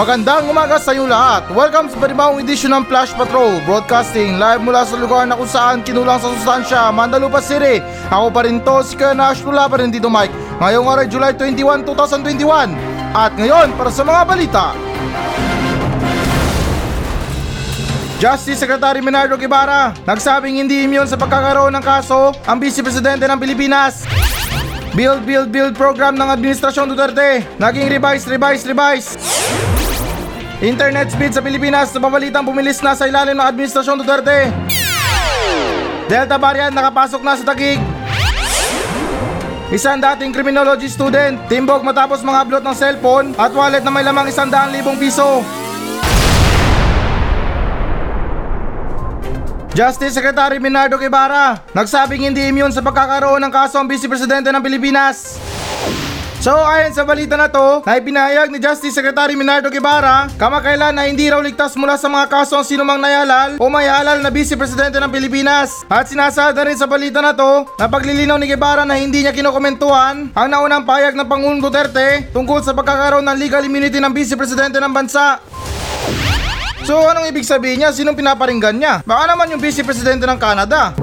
Magandang umaga sa iyo lahat. Welcome sa panibawang edisyon ng Flash Patrol Broadcasting live mula sa lugar na kung saan kinulang sa sustansya, Mandalupa City. Ako pa rin to, si Kuya Nash Lula pa rin dito Mike. Ngayong araw July 21, 2021. At ngayon, para sa mga balita. Justice Secretary Menardo Guevara nagsabing hindi immune sa pagkakaroon ng kaso ang Vice Presidente ng Pilipinas. Build, build, build program ng Administrasyon Duterte. Naging revise, revise, revise. Internet speed sa Pilipinas sa pabalitang bumilis na sa ilalim ng Administrasyon Duterte. Delta variant nakapasok na sa Taguig. Isang dating criminology student, timbog matapos mga upload ng cellphone at wallet na may lamang isang daan libong piso. Justice Secretary Minardo Guevara nagsabing hindi immune sa pagkakaroon ng kaso ang Vice Presidente ng Pilipinas. So ayon sa balita na to, na ipinahayag ni Justice Secretary Minardo Guevara kamakailan na hindi raw ligtas mula sa mga kaso ang sinumang nayalal o may halal na Vice Presidente ng Pilipinas. At sinasada rin sa balita na to na paglilinaw ni Guevara na hindi niya kinokomentuhan ang naunang payag ng Pangulong Duterte tungkol sa pagkakaroon ng legal immunity ng Vice Presidente ng bansa. So anong ibig sabihin niya? Sinong pinaparinggan niya? Baka naman yung Vice Presidente ng Canada.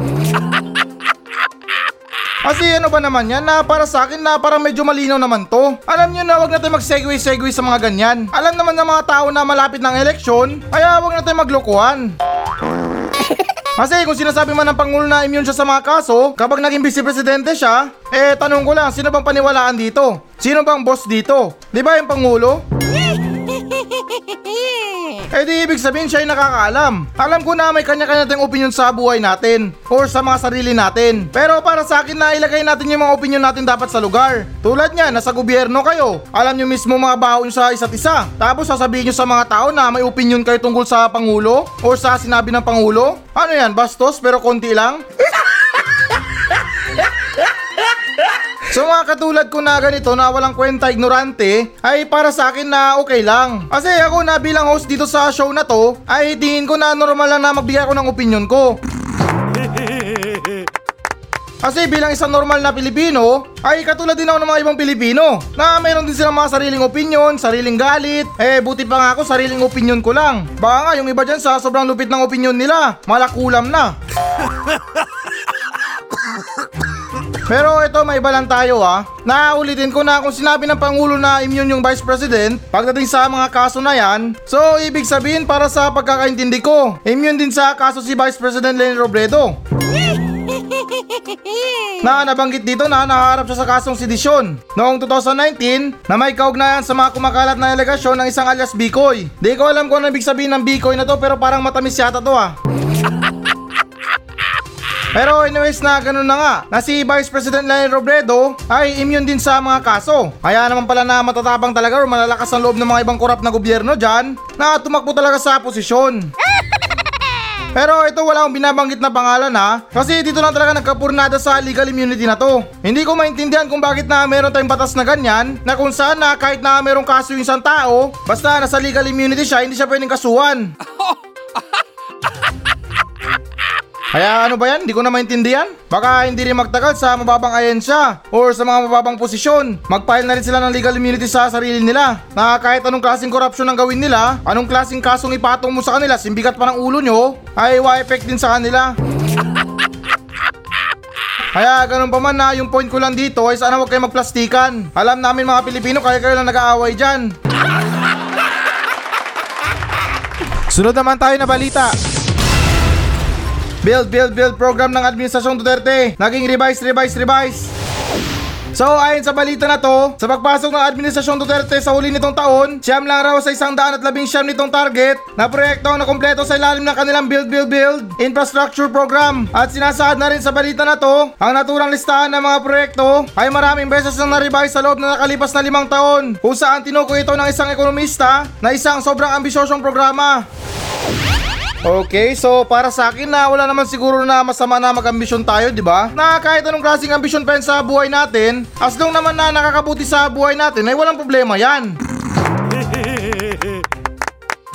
Kasi ano ba naman yan na para sa akin na parang medyo malinaw naman to. Alam nyo na wag natin mag-segue-segue sa mga ganyan. Alam naman ng mga tao na malapit ng eleksyon, kaya wag natin maglokohan. Kasi kung sinasabi man ng Pangulo na immune siya sa mga kaso, kapag naging vice presidente siya, eh tanong ko lang, sino bang paniwalaan dito? Sino bang boss dito? Di ba yung Pangulo? Eh di ibig sabihin siya ay nakakaalam. Alam ko na may kanya-kanya tayong opinion sa buhay natin or sa mga sarili natin. Pero para sa akin na ilagay natin yung mga opinion natin dapat sa lugar. Tulad niya, nasa gobyerno kayo. Alam nyo mismo mga baho nyo sa isa't isa. Tapos sasabihin nyo sa mga tao na may opinion kayo tungkol sa Pangulo or sa sinabi ng Pangulo. Ano yan, bastos pero konti lang? So mga katulad ko na ganito na walang kwenta ignorante ay para sa akin na okay lang. Kasi ako na bilang host dito sa show na to ay tingin ko na normal lang na magbigay ako ng opinion ko. Kasi bilang isang normal na Pilipino, ay katulad din ako ng mga ibang Pilipino na mayroon din silang mga sariling opinion, sariling galit. Eh buti pa nga ako sariling opinion ko lang. Baka nga yung iba dyan sa sobrang lupit ng opinion nila, malakulam na. Pero ito may iba lang tayo ha. Naulitin ko na kung sinabi ng Pangulo na immune yung Vice President pagdating sa mga kaso na yan. So ibig sabihin para sa pagkakaintindi ko, immune din sa kaso si Vice President Lenny Robredo. na nabanggit dito na naharap siya sa kasong sedisyon noong 2019 na may kaugnayan sa mga kumakalat na alegasyon ng isang alias Bikoy. Di ko alam kung ano ibig sabihin ng Bikoy na to pero parang matamis yata to ah. Pero anyways na ganun na nga, na si Vice President Lenny Robredo ay immune din sa mga kaso. Kaya naman pala na matatabang talaga o malalakas ang loob ng mga ibang korap na gobyerno dyan na tumakbo talaga sa posisyon. Pero ito wala akong binabanggit na pangalan ha Kasi dito lang talaga nagkapurnada sa legal immunity na to Hindi ko maintindihan kung bakit na meron tayong batas na ganyan Na kung saan na kahit na merong kaso yung isang tao Basta nasa legal immunity siya hindi siya pwedeng kasuhan Kaya ano ba yan? Hindi ko na maintindihan. Baka hindi rin magtagal sa mababang ahensya or sa mga mababang posisyon. Mag-file na rin sila ng legal immunity sa sarili nila. Na kahit anong klaseng korupsyon ang gawin nila, anong klaseng kasong ipatong mo sa kanila, simbigat pa ng ulo nyo, ay wa-effect din sa kanila. Kaya ganun pa man na yung point ko lang dito ay sana huwag kayo magplastikan. Alam namin mga Pilipino kaya kayo lang nag-aaway dyan. Sunod naman tayo na balita. Build, build, build program ng Administrasyon Duterte. Naging revise, revise, revise. So ayon sa balita na to, sa pagpasok ng Administrasyon Duterte sa huli nitong taon, siyam lang raw sa isang daan at labing siyam nitong target na proyekto na kompleto sa ilalim ng kanilang Build, Build, Build Infrastructure Program. At sinasaad na rin sa balita na to, ang naturang listahan ng mga proyekto ay maraming beses na na-revise sa loob na nakalipas na limang taon kung saan tinukoy ito ng isang ekonomista na isang sobrang ambisyosong programa. Okay, so para sa akin na wala naman siguro na masama na mag-ambisyon tayo, di ba? Na kahit anong klaseng ambisyon pa yan sa buhay natin, as long naman na nakakabuti sa buhay natin, ay walang problema yan.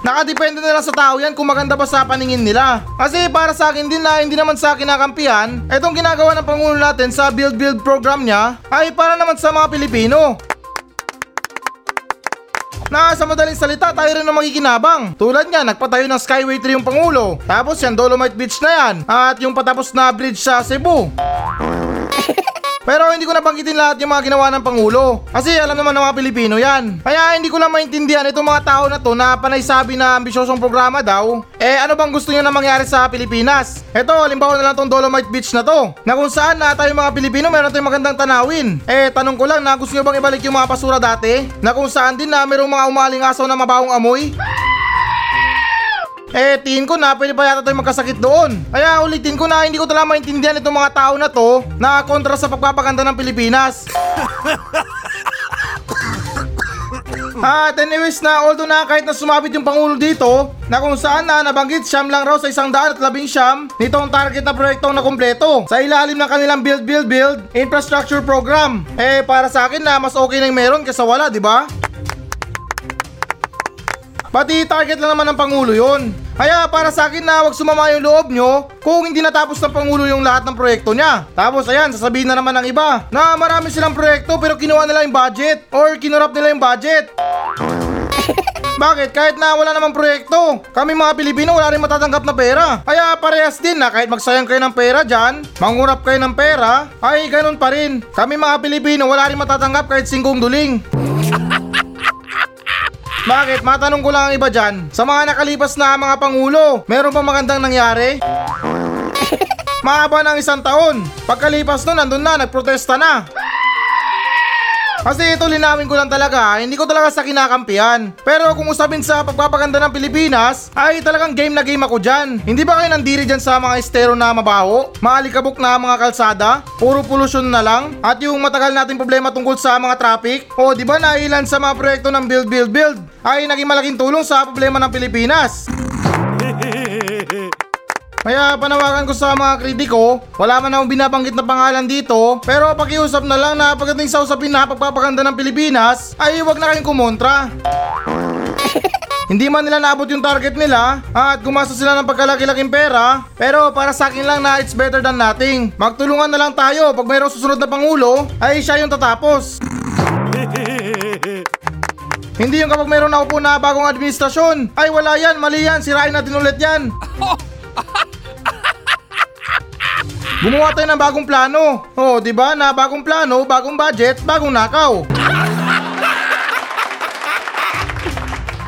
Nakadepende na lang sa tao yan kung maganda ba sa paningin nila. Kasi para sa akin din na hindi naman sa akin nakampihan, itong ginagawa ng Pangulo natin sa Build Build program niya ay para naman sa mga Pilipino. Na sa madaling salita tayo rin ang makikinabang. Tulad nga, nagpatayo ng Skyway 3 yung Pangulo. Tapos yan, Dolomite Beach na yan. At yung patapos na bridge sa Cebu. Pero hindi ko nabanggitin lahat yung mga ginawa ng Pangulo. Kasi alam naman ng mga Pilipino yan. Kaya hindi ko lang maintindihan itong mga tao na to na panay sabi na ambisyosong programa daw. Eh ano bang gusto nyo na mangyari sa Pilipinas? Eto, halimbawa na lang tong Dolomite Beach na to. Na kung saan na tayo mga Pilipino meron tayong magandang tanawin. Eh tanong ko lang na gusto nyo bang ibalik yung mga pasura dati? Na kung saan din na merong mga umaling asaw na mabawang amoy? Eh, tingin ko na pwede pa yata tayo magkasakit doon. Kaya ulitin ko na hindi ko talaga maintindihan itong mga tao na to na kontra sa pagpapaganda ng Pilipinas. At anyways na although na kahit na sumabit yung Pangulo dito na kung saan na nabanggit siyam lang raw sa isang daan at labing siyam nitong target na proyektong na kumpleto sa ilalim ng kanilang build build build infrastructure program. Eh para sa akin na mas okay nang meron kaysa wala, di ba? Pati target lang naman ng Pangulo yun. Kaya para sa akin na wag sumama yung loob nyo kung hindi natapos ng Pangulo yung lahat ng proyekto niya. Tapos ayan, sasabihin na naman ng iba na marami silang proyekto pero kinuha nila yung budget or kinurap nila yung budget. Bakit? Kahit na wala namang proyekto, kami mga Pilipino wala rin matatanggap na pera. Kaya parehas din na kahit magsayang kayo ng pera dyan, mangurap kayo ng pera, ay ganun pa rin. Kami mga Pilipino wala rin matatanggap kahit singkong duling. Bakit? Matanong ko lang ang iba dyan. Sa mga nakalipas na mga pangulo, meron ba magandang nangyari? Mahaba ng isang taon. Pagkalipas nun, nandun na, nagprotesta na. Kasi ito linawin ko lang talaga, hindi ko talaga sa kinakampihan. Pero kung usapin sa pagpapaganda ng Pilipinas, ay talagang game na game ako dyan. Hindi ba kayo nandiri dyan sa mga estero na mabaho? Maalikabok na mga kalsada? Puro pollution na lang? At yung matagal nating problema tungkol sa mga traffic? O di ba na ilan sa mga proyekto ng Build Build Build ay naging malaking tulong sa problema ng Pilipinas? Kaya panawagan ko sa mga kritiko, wala man akong binabanggit na pangalan dito, pero pakiusap na lang na pagdating sa usapin na pagpapaganda ng Pilipinas, ay wag na kayong kumontra. Hindi man nila naabot yung target nila at gumasa sila ng pagkalaki-laking pera pero para sa akin lang na it's better than nothing. Magtulungan na lang tayo pag mayroong susunod na pangulo ay siya yung tatapos. Hindi yung kapag mayroon ako po na bagong administrasyon ay wala yan, mali yan, sirain natin ulit yan. Gumawa tayo ng bagong plano. Oh, 'di ba? Na bagong plano, bagong budget, bagong nakaw.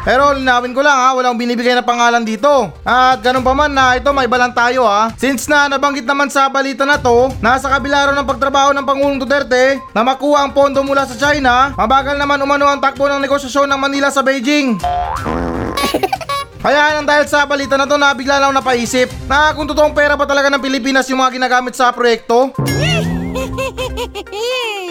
Pero linawin ko lang ha, walang binibigay na pangalan dito. At ganun pa man na ito may balang tayo ha. Since na nabanggit naman sa balita na to, nasa kabila raw ng pagtrabaho ng Pangulong Duterte na makuha ang pondo mula sa China, mabagal naman umano ang takbo ng negosasyon ng Manila sa Beijing. Kaya nang dahil sa balita na to na bigla lang napaisip na kung totoong pera ba talaga ng Pilipinas yung mga ginagamit sa proyekto?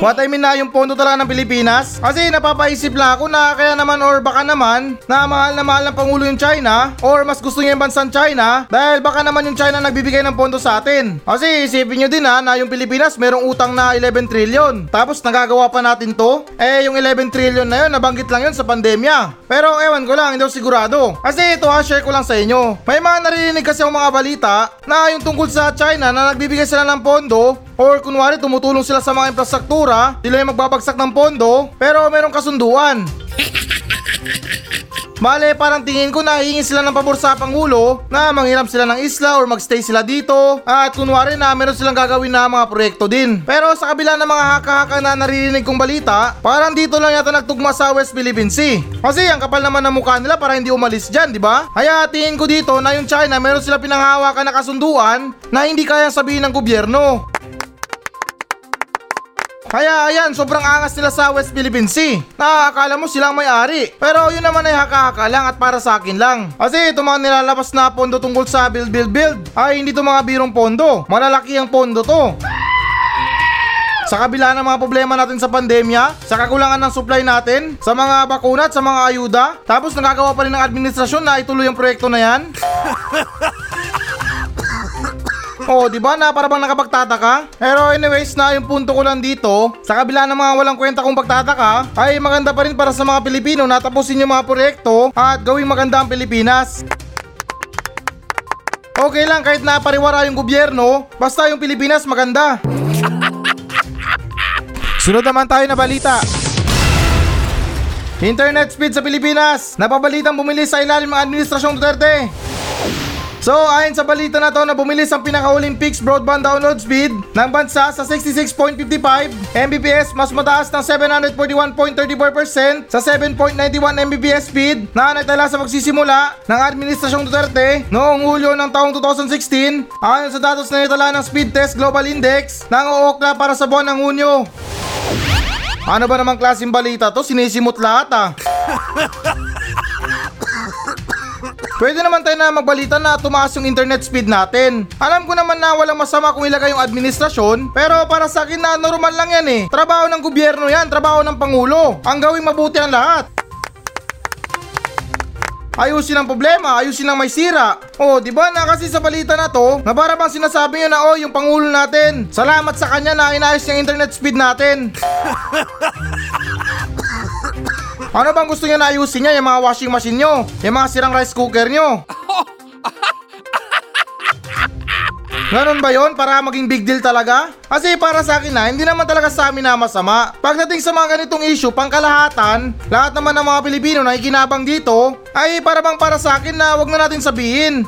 What I mean na yung pondo talaga ng Pilipinas? Kasi napapaisip lang ako na kaya naman or baka naman na mahal na mahal ng Pangulo yung China or mas gusto niya yung bansang China dahil baka naman yung China nagbibigay ng pondo sa atin. Kasi isipin nyo din ha na yung Pilipinas merong utang na 11 trillion. Tapos nagagawa pa natin to? Eh yung 11 trillion na yun nabanggit lang yun sa pandemya. Pero ewan ko lang, hindi ako sigurado. Kasi ito ha, share ko lang sa inyo. May mga naririnig kasi akong mga balita na yung tungkol sa China na nagbibigay sila ng pondo or kunwari tumutulong sila sa mga infrastruktura, sila yung magbabagsak ng pondo, pero merong kasunduan. Mali, parang tingin ko na hihingi sila ng pabor sa Pangulo na manghiram sila ng isla or magstay sila dito at kunwari na meron silang gagawin na mga proyekto din. Pero sa kabila ng mga haka-haka na naririnig kong balita, parang dito lang yata nagtugma sa West Philippine Sea. Kasi ang kapal naman ng mukha nila para hindi umalis dyan, di ba? Kaya tingin ko dito na yung China meron sila pinanghahawakan na kasunduan na hindi kaya sabihin ng gobyerno. Kaya ayan, sobrang angas nila sa West Philippine Sea. Nakakala mo silang may-ari. Pero yun naman ay haka-haka lang at para sa akin lang. Kasi itong mga nilalabas na pondo tungkol sa build build build ay hindi to mga birong pondo. Malalaki ang pondo to. Sa kabila ng mga problema natin sa pandemya, sa kakulangan ng supply natin, sa mga bakuna at sa mga ayuda, tapos nagagawa pa rin ng administrasyon na ituloy ang proyekto na yan. Oh, di ba na para bang nakapagtataka? Pero anyways na yung punto ko lang dito, sa kabila ng mga walang kwenta kong pagtataka, ay maganda pa rin para sa mga Pilipino na tapusin yung mga proyekto at gawing maganda ang Pilipinas. Okay lang kahit na pariwara yung gobyerno, basta yung Pilipinas maganda. Sunod naman tayo na balita. Internet speed sa Pilipinas. Napabalitang bumilis sa ilalim ng Administrasyong Duterte. So, ayon sa balita na to na bumilis ang pinakahuling fixed broadband download speed ng bansa sa 66.55 Mbps mas mataas ng 741.34% sa 7.91 Mbps speed na nagtala sa magsisimula ng Administrasyong Duterte noong Hulyo ng taong 2016 ayon sa datos na itala ng Speed Test Global Index ng uokla para sa buwan ng Hunyo. Ano ba namang klaseng balita to? Sinisimot lahat ah. Pwede naman tayo na magbalita na tumaas yung internet speed natin. Alam ko naman na walang masama kung ilagay yung administrasyon, pero para sa akin na normal lang yan eh. Trabaho ng gobyerno yan, trabaho ng Pangulo. Ang gawing mabuti ang lahat. Ayusin ang problema, ayusin ang may sira. Oh, di ba na kasi sa balita na to, na para bang sinasabi niyo na oh, yung pangulo natin. Salamat sa kanya na inayos yung internet speed natin. ano bang gusto niya na ayusin niya? Yung mga washing machine nyo, yung mga sirang rice cooker nyo. Ganon ba yon para maging big deal talaga? Kasi para sa akin na, hindi naman talaga sa amin na masama. Pagdating sa mga ganitong issue, pangkalahatan, lahat naman ng mga Pilipino na ikinabang dito, ay para bang para sa akin na wag na natin sabihin.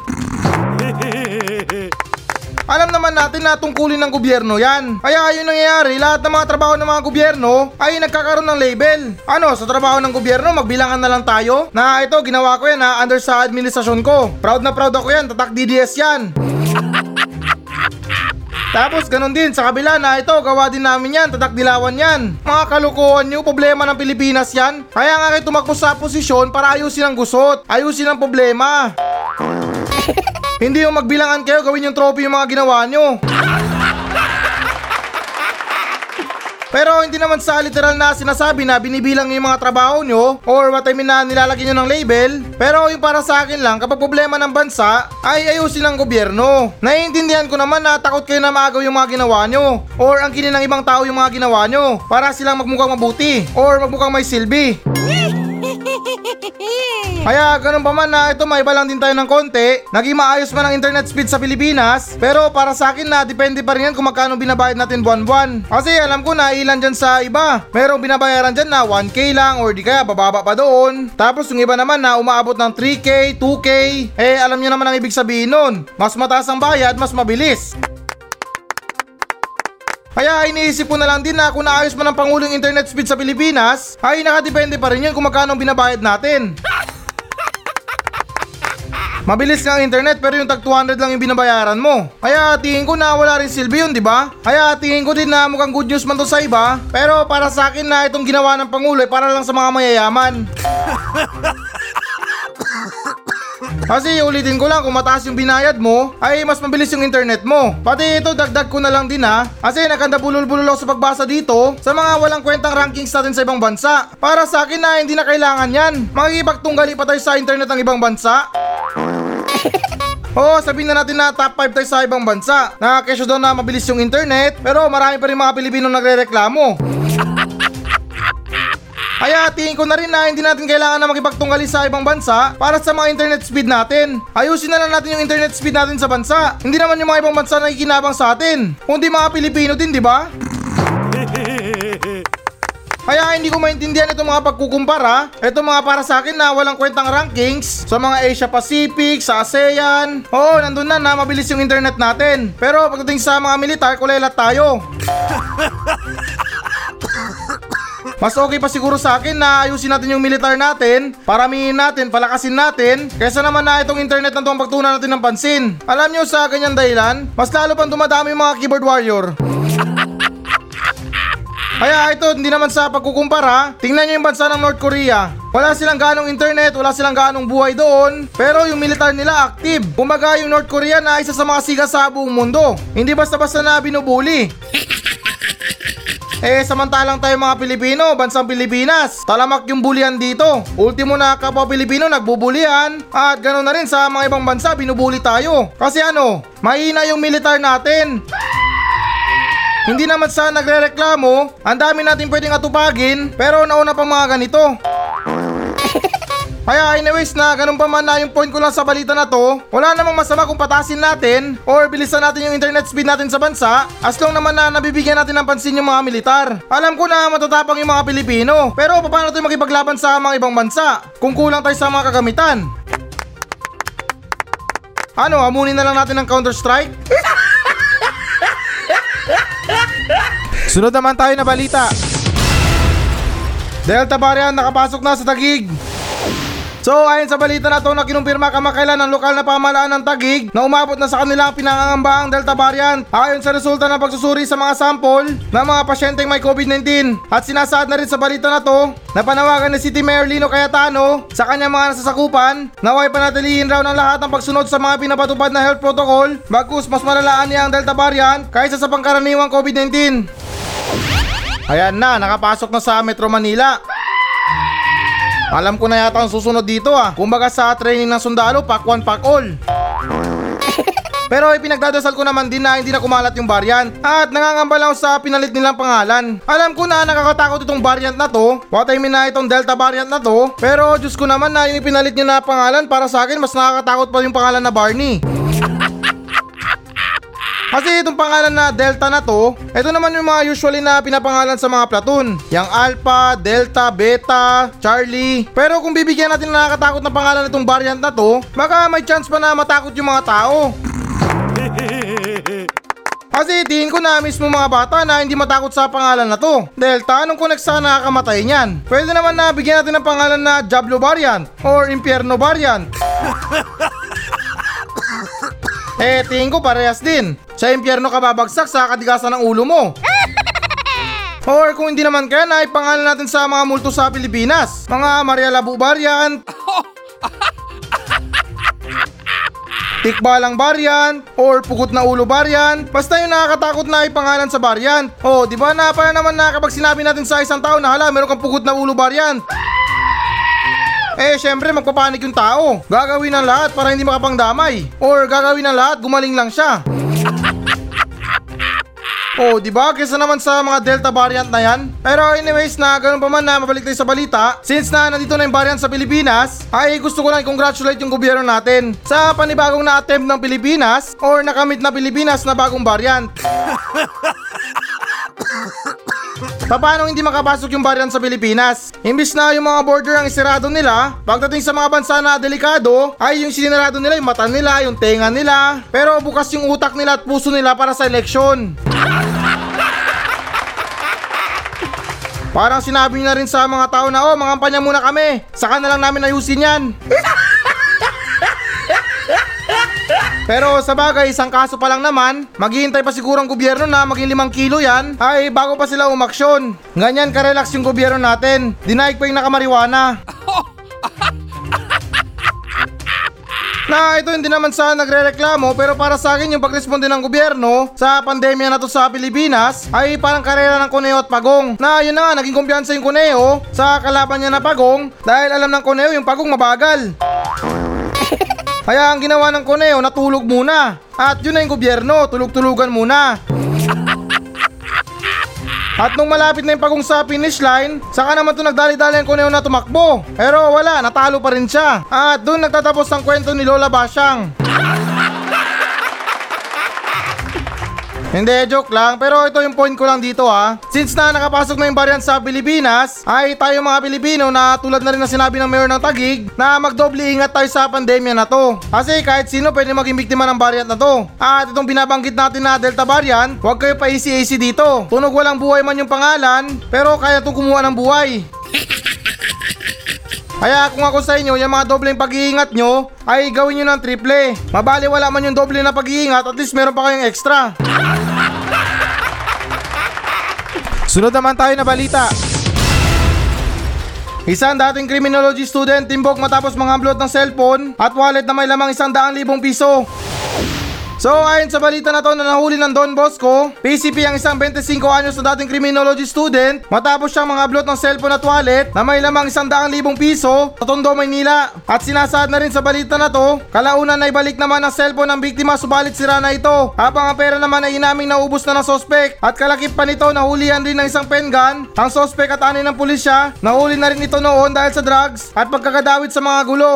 Alam naman natin na tungkulin ng gobyerno yan. Kaya yun nangyayari, lahat ng mga trabaho ng mga gobyerno ay nagkakaroon ng label. Ano, sa trabaho ng gobyerno, magbilangan na lang tayo? Na ito, ginawa ko yan ha, under sa administrasyon ko. Proud na proud ako yan, tatak DDS yan. Tapos ganun din sa kabila na ito, gawa din namin yan, tatak dilawan yan. Mga kalukuhan nyo, problema ng Pilipinas yan. Kaya nga kayo tumakbo sa posisyon para ayusin ang gusot, ayusin ang problema. Hindi yung magbilangan kayo, gawin yung trophy yung mga ginawa nyo. Pero hindi naman sa literal na sinasabi na binibilang yung mga trabaho nyo or what I mean na nilalagyan nyo ng label. Pero yung para sa akin lang, kapag problema ng bansa, ay ayusin ng gobyerno. Naiintindihan ko naman na takot kayo na maagaw yung mga ginawa nyo or ang kinin ng ibang tao yung mga ginawa nyo para silang magmukhang mabuti or magmukhang may silbi. Kaya ganun pa man na ito may iba lang din tayo ng konti, naging maayos man ang internet speed sa Pilipinas, pero para sa akin na depende pa rin yan kung magkano binabayad natin buwan-buwan. Kasi alam ko na ilan dyan sa iba, merong binabayaran dyan na 1k lang or di kaya bababa pa doon. Tapos yung iba naman na umaabot ng 3k, 2k, eh alam nyo naman ang ibig sabihin nun, mas mataas ang bayad, mas mabilis. Kaya iniisip ko na lang din na kung naayos man ang Pangulong internet speed sa Pilipinas, ay nakadepende pa rin yun kung magkano ang binabayad natin. Mabilis nga ang internet pero yung tag 200 lang yung binabayaran mo. Kaya tingin ko na wala rin silbi yun, di ba? Kaya tingin ko din na mukhang good news man to sa iba. Pero para sa akin na itong ginawa ng Pangulo ay para lang sa mga mayayaman. Kasi ulitin ko lang kung mataas yung binayad mo, ay mas mabilis yung internet mo. Pati ito dagdag ko na lang din ha. Kasi nakanda bulol-bulol ako sa pagbasa dito sa mga walang kwentang rankings natin sa ibang bansa. Para sa akin na hindi na kailangan yan. Makikipagtunggali pa tayo sa internet ng ibang bansa. Oo, sabihin na natin na top 5 tayo sa ibang bansa. Nakakesyo daw na mabilis yung internet, pero marami pa rin mga Pilipino nagre-reklamo. Kaya tingin ko na rin na hindi natin kailangan na makipagtunggali sa ibang bansa para sa mga internet speed natin. Ayusin na lang natin yung internet speed natin sa bansa. Hindi naman yung mga ibang bansa na ikinabang sa atin, kundi mga Pilipino din, di ba? Kaya hindi ko maintindihan itong mga pagkukumpara. Ito mga para sa akin na walang kwentang rankings sa mga Asia Pacific, sa ASEAN. Oo, nandun na na mabilis yung internet natin. Pero pagdating sa mga militar, kulelat tayo. Mas okay pa siguro sa akin na ayusin natin yung militar natin, paramihin natin, palakasin natin, kaysa naman na itong internet na itong pagtunan natin ng pansin. Alam nyo sa ganyan dahilan, mas lalo pang dumadami yung mga keyboard warrior. Kaya ito, hindi naman sa pagkukumpara, tingnan nyo yung bansa ng North Korea. Wala silang ganong internet, wala silang ganong buhay doon, pero yung militar nila active. Kumbaga yung North Korea na isa sa mga siga sa buong mundo. Hindi basta-basta na binubuli. Eh, samantalang tayo mga Pilipino, bansang Pilipinas, talamak yung bulian dito. Ultimo na kapwa Pilipino nagbubulian at ganoon na rin sa mga ibang bansa binubuli tayo. Kasi ano, mahina yung militar natin. Hindi naman sa nagrereklamo, ang dami natin pwedeng atupagin, pero nauna pa mga ganito. Kaya anyways na ganun pa man na yung point ko lang sa balita na to, wala namang masama kung patasin natin or bilisan natin yung internet speed natin sa bansa as long naman na nabibigyan natin ng pansin yung mga militar. Alam ko na matatapang yung mga Pilipino, pero paano tayo makipaglaban sa mga ibang bansa kung kulang tayo sa mga kagamitan? Ano, amunin na lang natin ng Counter-Strike? Sunod naman tayo na balita. Delta variant nakapasok na sa Tagig. So ayon sa balita na to na kinumpirma kamakailan ng lokal na pamahalaan ng Tagig na umabot na sa kanila ang pinangangambahang Delta variant ayon sa resulta ng pagsusuri sa mga sample ng mga pasyenteng may COVID-19 at sinasaad na rin sa balita na to na panawagan ni City Mayor Lino Cayetano sa kanyang mga nasasakupan na huwag panatilihin raw ng lahat ng pagsunod sa mga pinapatupad na health protocol bagkus mas malalaan niya ang Delta variant kaysa sa pangkaraniwang COVID-19. Ayan na, nakapasok na sa Metro Manila. Alam ko na yata ang susunod dito ah. Kumbaga sa training ng sundalo, pack one, pack all. Pero ipinagdadasal ko naman din na hindi na kumalat yung variant at nangangamba lang sa pinalit nilang pangalan. Alam ko na nakakatakot itong variant na to, what I mean na itong Delta variant na to, pero Diyos ko naman na yung ipinalit niya na pangalan para sa akin mas nakakatakot pa yung pangalan na Barney. Kasi itong pangalan na Delta na to, ito naman yung mga usually na pinapangalan sa mga platoon. Yang Alpha, Delta, Beta, Charlie. Pero kung bibigyan natin ng nakakatakot na pangalan itong variant na to, baka may chance pa na matakot yung mga tao. Kasi tingin ko na mismo mga bata na hindi matakot sa pangalan na to. Delta, anong connect sa nakakamatay niyan? Pwede naman na bigyan natin ng pangalan na Diablo variant or Impierno variant. eh, tingin ko parehas din. Sa impyerno ka babagsak sa kadigasan ng ulo mo. Or kung hindi naman kaya na ipangalan natin sa mga multo sa Pilipinas. Mga Maria Labu variant. Tikbalang variant or pugot na ulo variant. Basta yung nakakatakot na ipangalan sa variant. Oh, di ba na para naman na kapag sinabi natin sa isang tao na hala, meron kang pugot na ulo variant. Eh, syempre magpapanik yung tao. Gagawin ng lahat para hindi makapangdamay. Or gagawin ng lahat, gumaling lang siya. Oh, di ba? Kesa naman sa mga Delta variant na yan. Pero anyways na ganun pa man na mabalik tayo sa balita. Since na nandito na yung variant sa Pilipinas, ay gusto ko lang i-congratulate yung gobyerno natin sa panibagong na-attempt ng Pilipinas or nakamit na Pilipinas na bagong variant. Paano hindi makapasok yung variant sa Pilipinas? Imbis na yung mga border ang isirado nila, pagdating sa mga bansa na delikado, ay yung sinirado nila yung mata nila, yung tenga nila, pero bukas yung utak nila at puso nila para sa eleksyon. Parang sinabi na rin sa mga tao na, oh, mga kampanya muna kami, saka na lang namin ayusin yan. Pero sa bagay, isang kaso pa lang naman, maghihintay pa siguro ang gobyerno na maging limang kilo yan, ay bago pa sila umaksyon. Ganyan karelax yung gobyerno natin, dinaig pa yung nakamariwana. Na ito hindi naman sa nagre-reklamo pero para sa akin yung pagresponde ng gobyerno sa pandemya na to sa Pilipinas ay parang karera ng Kuneo at Pagong. Na yun na nga, naging kumpiyansa yung Kuneo sa kalaban niya na Pagong dahil alam ng Kuneo yung Pagong mabagal. Kaya ang ginawa ng Kuneo, natulog muna. At yun na yung gobyerno, tulog-tulugan muna. At nung malapit na yung pagong sa finish line, saka naman to nagdali-dali ang Kuneo na tumakbo. Pero wala, natalo pa rin siya. At doon nagtatapos ang kwento ni Lola Basyang. Hindi, joke lang. Pero ito yung point ko lang dito ha. Since na nakapasok na yung variant sa Pilipinas, ay tayo mga Pilipino na tulad na rin na sinabi ng mayor ng Tagig, na magdoble ingat tayo sa pandemya na to. Kasi kahit sino pwede maging biktima ng variant na to. At itong binabanggit natin na Delta variant, huwag kayo pa easy-easy dito. Tunog walang buhay man yung pangalan, pero kaya itong kumuha ng buhay. Kaya kung ako sa inyo, yung mga dobleng pag-iingat nyo, ay gawin nyo ng triple. Mabali wala man yung doble na pag-iingat, at least meron pa kayong extra. Sunod naman tayo na balita. Isang dating criminology student timbok matapos manghamblot ng cellphone at wallet na may lamang isang daang libong piso. So ayon sa balita na to na nahuli ng Don Bosco, PCP ang isang 25 anyos na dating criminology student matapos siyang mga upload ng cellphone at wallet na may lamang 100,000 piso sa Tondo, Maynila. At sinasaad na rin sa balita na to, kalaunan na ibalik naman ang cellphone ng biktima subalit sira na ito. Habang ang pera naman ay inaming naubos na ng sospek at kalakip pa nito nahulihan din ng isang pen gun. Ang sospek at ani ng pulisya, nahuli na rin ito noon dahil sa drugs at pagkakadawit sa mga gulo.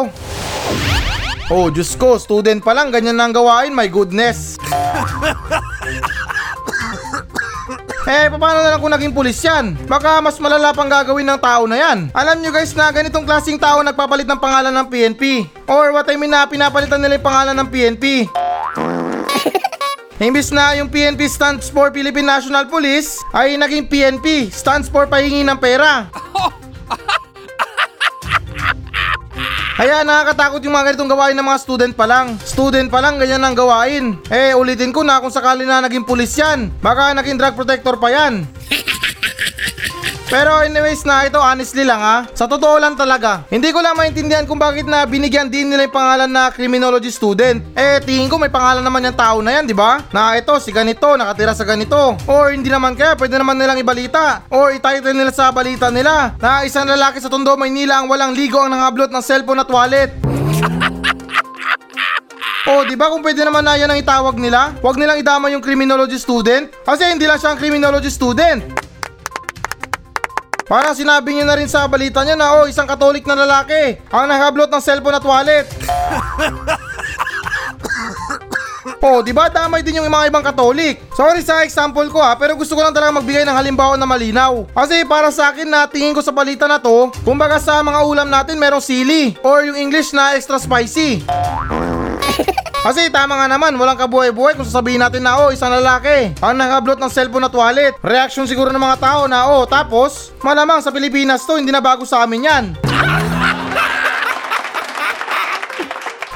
Oh, Diyos ko, student pa lang, ganyan na ang gawain, my goodness. eh, paano na lang kung naging pulis yan? Baka mas malala pang gagawin ng tao na yan. Alam nyo guys na ganitong klaseng tao nagpapalit ng pangalan ng PNP. Or what I mean na pinapalitan nila yung pangalan ng PNP. Imbis na yung PNP stands for Philippine National Police, ay naging PNP, stands for pahingi ng pera. Kaya nakakatakot yung mga ganitong gawain ng mga student pa lang. Student pa lang, ganyan ang gawain. Eh, ulitin ko na kung sakali na naging pulis yan. Baka naging drug protector pa yan. Pero anyways na ito honestly lang ha. Sa totoo lang talaga. Hindi ko lang maintindihan kung bakit na binigyan din nila yung pangalan na criminology student. Eh tingin ko may pangalan naman yung tao na yan, di ba? Na ito si ganito, nakatira sa ganito. Or hindi naman kaya pwede naman nilang ibalita. Or ititle nila sa balita nila na isang lalaki sa Tondo, Maynila ang walang ligo ang nangablot ng cellphone at wallet. Oh, di ba kung pwede naman na yan ang itawag nila? Huwag nilang idama yung criminology student kasi hindi lang siya ang criminology student. Parang sinabi niyo na rin sa balita niya na oh, isang katolik na lalaki ang nakablot ng cellphone at wallet. oh, di ba damay din yung mga ibang katolik? Sorry sa example ko ha, pero gusto ko lang talaga magbigay ng halimbawa na malinaw. Kasi para sa akin na tingin ko sa balita na to, kumbaga sa mga ulam natin merong sili or yung English na extra spicy. Kasi tama nga naman, walang kabuhay-buhay kung sasabihin natin na oh, isang lalaki ang nakablot ng cellphone at wallet. Reaction siguro ng mga tao na oh, tapos malamang sa Pilipinas to, hindi na bago sa amin yan.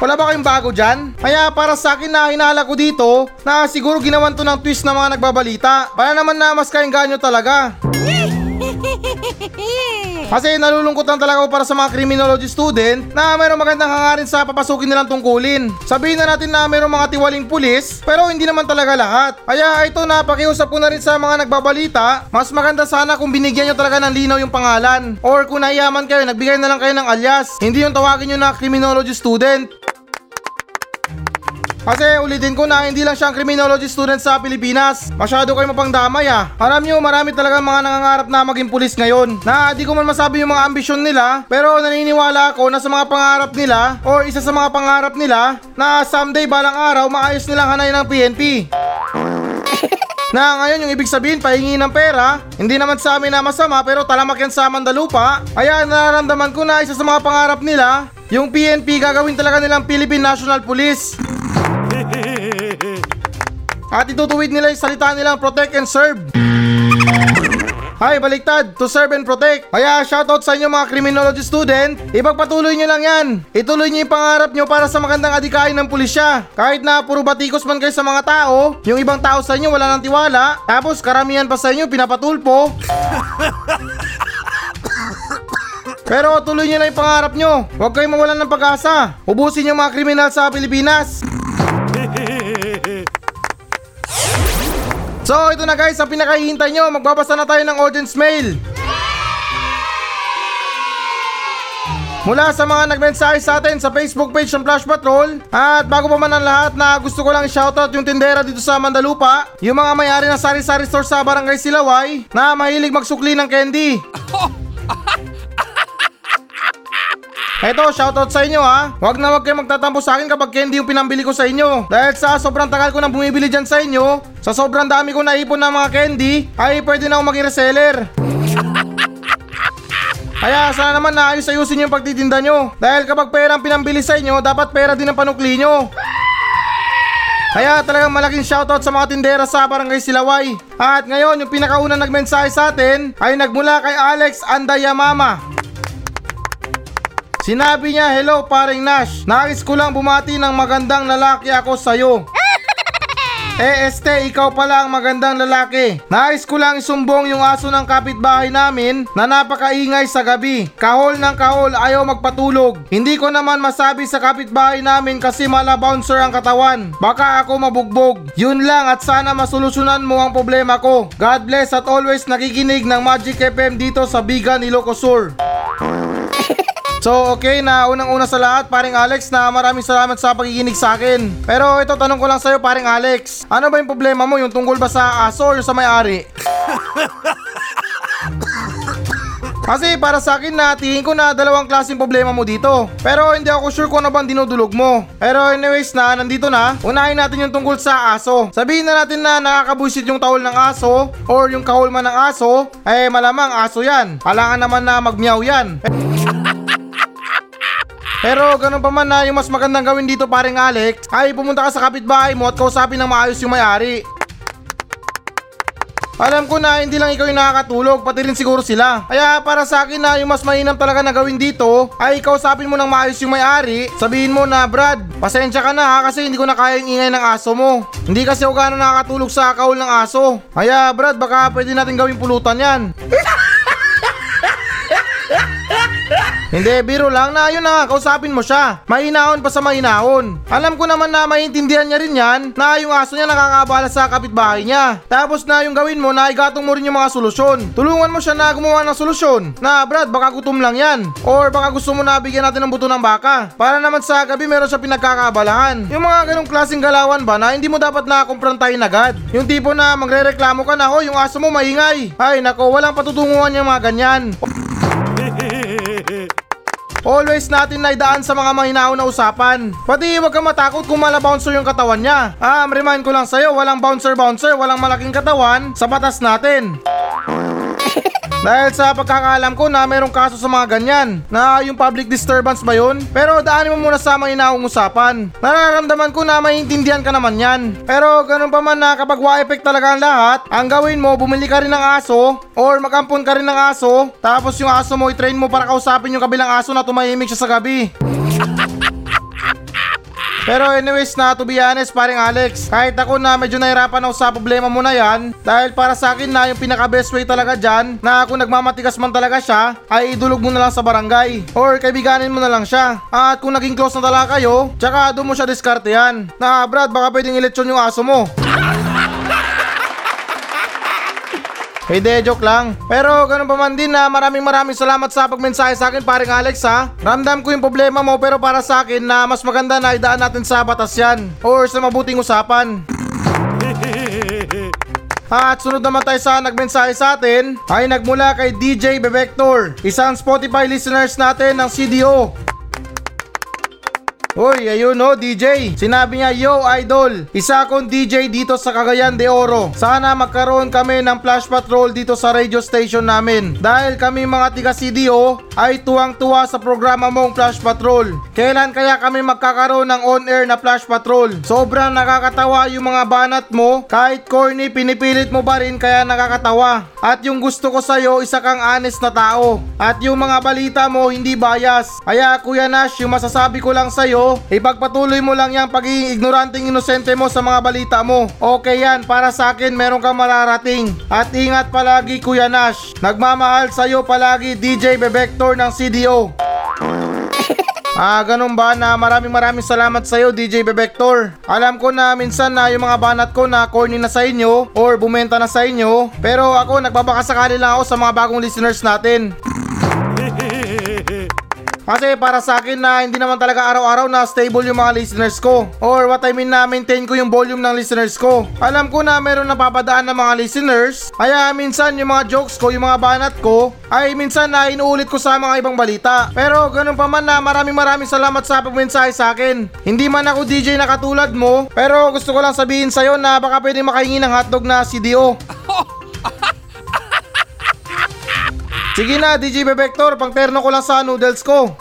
Wala ba kayong bago dyan? Kaya para sa akin na hinala ko dito na siguro ginawan to ng twist ng mga nagbabalita. Para naman na mas kainganyo talaga. Kasi nalulungkot lang talaga ako para sa mga criminology student na mayroong magandang hangarin sa papasukin nilang tungkulin. Sabihin na natin na mayroong mga tiwaling pulis pero hindi naman talaga lahat. Kaya ito na pakiusap ko na rin sa mga nagbabalita, mas maganda sana kung binigyan nyo talaga ng linaw yung pangalan. Or kung naiyaman kayo, nagbigay na lang kayo ng alias. Hindi yung tawagin nyo na criminology student. Kasi ulitin ko na hindi lang siyang criminology student sa Pilipinas. Masyado kayo mapangdamay ah. Alam nyo, marami talaga mga nangangarap na maging pulis ngayon. Na di ko man masabi yung mga ambisyon nila, pero naniniwala ako na sa mga pangarap nila or isa sa mga pangarap nila na someday balang araw maayos nilang hanay ng PNP. Na ngayon yung ibig sabihin pahingi ng pera, hindi naman sa amin na masama pero talamak yan sa Mandalupa. Kaya nararamdaman ko na isa sa mga pangarap nila, yung PNP gagawin talaga nilang Philippine National Police. At itutuwid nila yung salita nilang protect and serve. Hay, baliktad, to serve and protect. Kaya shoutout sa inyo mga criminology student. Ipagpatuloy nyo lang yan. Ituloy nyo yung pangarap nyo para sa magandang adikain ng pulisya. Kahit na puro batikos man kayo sa mga tao, yung ibang tao sa inyo wala ng tiwala, tapos karamihan pa sa inyo pinapatulpo. Pero tuloy nyo lang yung pangarap nyo. Huwag kayong mawalan ng pag-asa. Ubusin yung mga kriminal sa Pilipinas. So ito na guys, ang pinakahihintay nyo, magbabasa na tayo ng audience mail. Mula sa mga nagmensahe sa atin sa Facebook page ng Flash Patrol At bago pa man ang lahat na gusto ko lang shoutout yung tindera dito sa Mandalupa Yung mga may-ari ng sari-sari store sa Barangay Silaway Na mahilig magsukli ng candy Eto, shoutout sa inyo ha. Huwag na huwag kayo magtatampo sa akin kapag candy yung pinambili ko sa inyo. Dahil sa sobrang tagal ko nang bumibili dyan sa inyo, sa sobrang dami ko naipon ng mga candy, ay pwede na ako maging reseller. Kaya sana naman naayos ayusin yung pagtitinda nyo. Dahil kapag pera ang pinambili sa inyo, dapat pera din ang panukli nyo. Kaya talagang malaking shoutout sa mga tindera sa Barangay Silaway. At ngayon, yung pinakaunang nagmensahe sa atin ay nagmula kay Alex Andayamama. Sinabi niya, hello paring Nash, nais ko lang bumati ng magandang lalaki ako sa'yo. Eh este, ikaw pala ang magandang lalaki. Nais ko lang isumbong yung aso ng kapitbahay namin na napakaingay sa gabi. Kahol ng kahol, ayaw magpatulog. Hindi ko naman masabi sa kapitbahay namin kasi mala bouncer ang katawan. Baka ako mabugbog. Yun lang at sana masolusyonan mo ang problema ko. God bless at always nakikinig ng Magic FM dito sa Bigan, Ilocos Sur. So okay na unang-una sa lahat paring Alex na maraming salamat sa pakikinig sa akin. Pero ito tanong ko lang sa'yo paring Alex. Ano ba yung problema mo? Yung tungkol ba sa aso o sa may-ari? Kasi para sa akin na tingin ko na dalawang klaseng problema mo dito. Pero hindi ako sure kung ano bang dinudulog mo. Pero anyways na, nandito na. Unahin natin yung tungkol sa aso. Sabihin na natin na nakakabuisit yung tahol ng aso or yung kahol man ng aso, eh malamang aso yan. Kailangan naman na magmiyaw yan. Pero ganun pa man na yung mas magandang gawin dito paring Alex ay pumunta ka sa kapitbahay mo at kausapin ng maayos yung may-ari. Alam ko na hindi lang ikaw yung nakakatulog, pati rin siguro sila. Kaya para sa akin na yung mas mainam talaga na gawin dito ay kausapin mo ng maayos yung may-ari. Sabihin mo na Brad, pasensya ka na ha kasi hindi ko na kaya yung ingay ng aso mo. Hindi kasi ako gano'n nakakatulog sa kaul ng aso. Kaya Brad, baka pwede natin gawing pulutan yan. Hindi, biro lang na yun na, kausapin mo siya. Mahinahon pa sa mahinahon. Alam ko naman na maintindihan niya rin yan na yung aso niya nakakabala sa kapitbahay niya. Tapos na yung gawin mo na igatong mo rin yung mga solusyon. Tulungan mo siya na gumawa ng solusyon. Na Brad, baka gutom lang yan. Or baka gusto mo na bigyan natin ng buto ng baka. Para naman sa gabi meron siya pinagkakabalahan. Yung mga ganong klaseng galawan ba na hindi mo dapat na kumprantahin agad. Yung tipo na magre-reklamo ka na, oh yung aso mo maingay. Ay nako, walang patutunguhan yung mga ganyan. Always natin naidaan sa mga mahinaw na usapan. Pati huwag kang matakot kung mala bouncer yung katawan niya. Ah, remind ko lang sa'yo, walang bouncer bouncer, walang malaking katawan sa batas natin. Dahil sa pagkakaalam ko na mayroong kaso sa mga ganyan na yung public disturbance ba yun? Pero daanin mo muna sa mga inaong usapan. Nararamdaman ko na maintindihan ka naman yan. Pero ganun pa man na kapag wa-effect talaga ang lahat, ang gawin mo bumili ka rin ng aso or magampon ka rin ng aso tapos yung aso mo i-train mo para kausapin yung kabilang aso na tumahimik siya sa gabi. Pero anyways na to be honest paring Alex Kahit ako na medyo nahirapan ako sa problema mo na yan Dahil para sa akin na yung pinaka best way talaga dyan Na kung nagmamatigas man talaga siya Ay idulog mo na lang sa barangay. Or kaibiganin mo na lang siya. At kung naging close na talaga kayo Tsaka doon mo siya diskartehan Na Brad baka pwedeng iletsyon yung aso mo Hindi, joke lang. Pero ganun pa man din na maraming maraming salamat sa pagmensahe sa akin paring Alex ha. Ramdam ko yung problema mo pero para sa akin na mas maganda na idaan natin sa batas yan. Or sa mabuting usapan. At sunod naman tayo sa nagmensahe sa atin ay nagmula kay DJ Bebector, isang Spotify listeners natin ng CDO. Uy, ayun no, DJ. Sinabi niya, yo idol, isa akong DJ dito sa Cagayan de Oro. Sana magkaroon kami ng flash patrol dito sa radio station namin. Dahil kami mga tiga CDO ay tuwang-tuwa sa programa mong flash patrol. Kailan kaya kami magkakaroon ng on-air na flash patrol? Sobrang nakakatawa yung mga banat mo. Kahit corny, pinipilit mo pa rin kaya nakakatawa. At yung gusto ko sa'yo, isa kang honest na tao. At yung mga balita mo, hindi bias. Kaya Kuya Nash, yung masasabi ko lang sa'yo, ipagpatuloy mo lang yung pagiging ignoranteng inosente mo sa mga balita mo. Okay yan, para sa akin meron kang mararating. At ingat palagi Kuya Nash. Nagmamahal sa'yo palagi DJ Bebector ng CDO. Ah, ganun ba na maraming maraming salamat sa iyo DJ Bebector. Alam ko na minsan na yung mga banat ko na corny na sa inyo or bumenta na sa inyo, pero ako nagbabakasakali lang ako sa mga bagong listeners natin. Kasi para sa akin na hindi naman talaga araw-araw na stable yung mga listeners ko. Or what I mean na maintain ko yung volume ng listeners ko. Alam ko na meron napapadaan ng mga listeners. Kaya minsan yung mga jokes ko, yung mga banat ko, ay minsan na inuulit ko sa mga ibang balita. Pero ganun pa man na maraming maraming salamat sa pagmensahe sa akin. Hindi man ako DJ na katulad mo, pero gusto ko lang sabihin sa'yo na baka pwede makahingi ng hotdog na CDO. Sige na, DJ Bebector, pang terno ko lang sa noodles ko.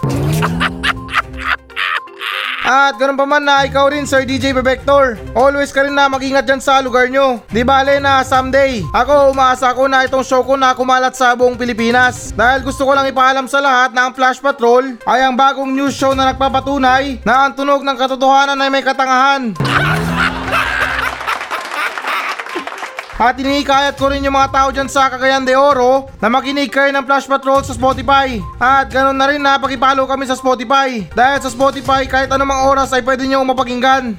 At ganun pa man na ikaw rin Sir DJ Bebector Always ka rin na mag-ingat dyan sa lugar nyo. Di bale na someday Ako umaasa ko na itong show ko na kumalat sa buong Pilipinas. Dahil gusto ko lang ipaalam sa lahat na ang Flash Patrol Ay ang bagong news show na nagpapatunay Na ang tunog ng katotohanan ay may katangahan At inikayat ko rin yung mga tao dyan sa Cagayan de Oro na makinig kayo ng Flash Patrol sa Spotify. At ganun na rin na pakipollow kami sa Spotify. Dahil sa Spotify kahit anumang oras ay pwede nyo mapakinggan.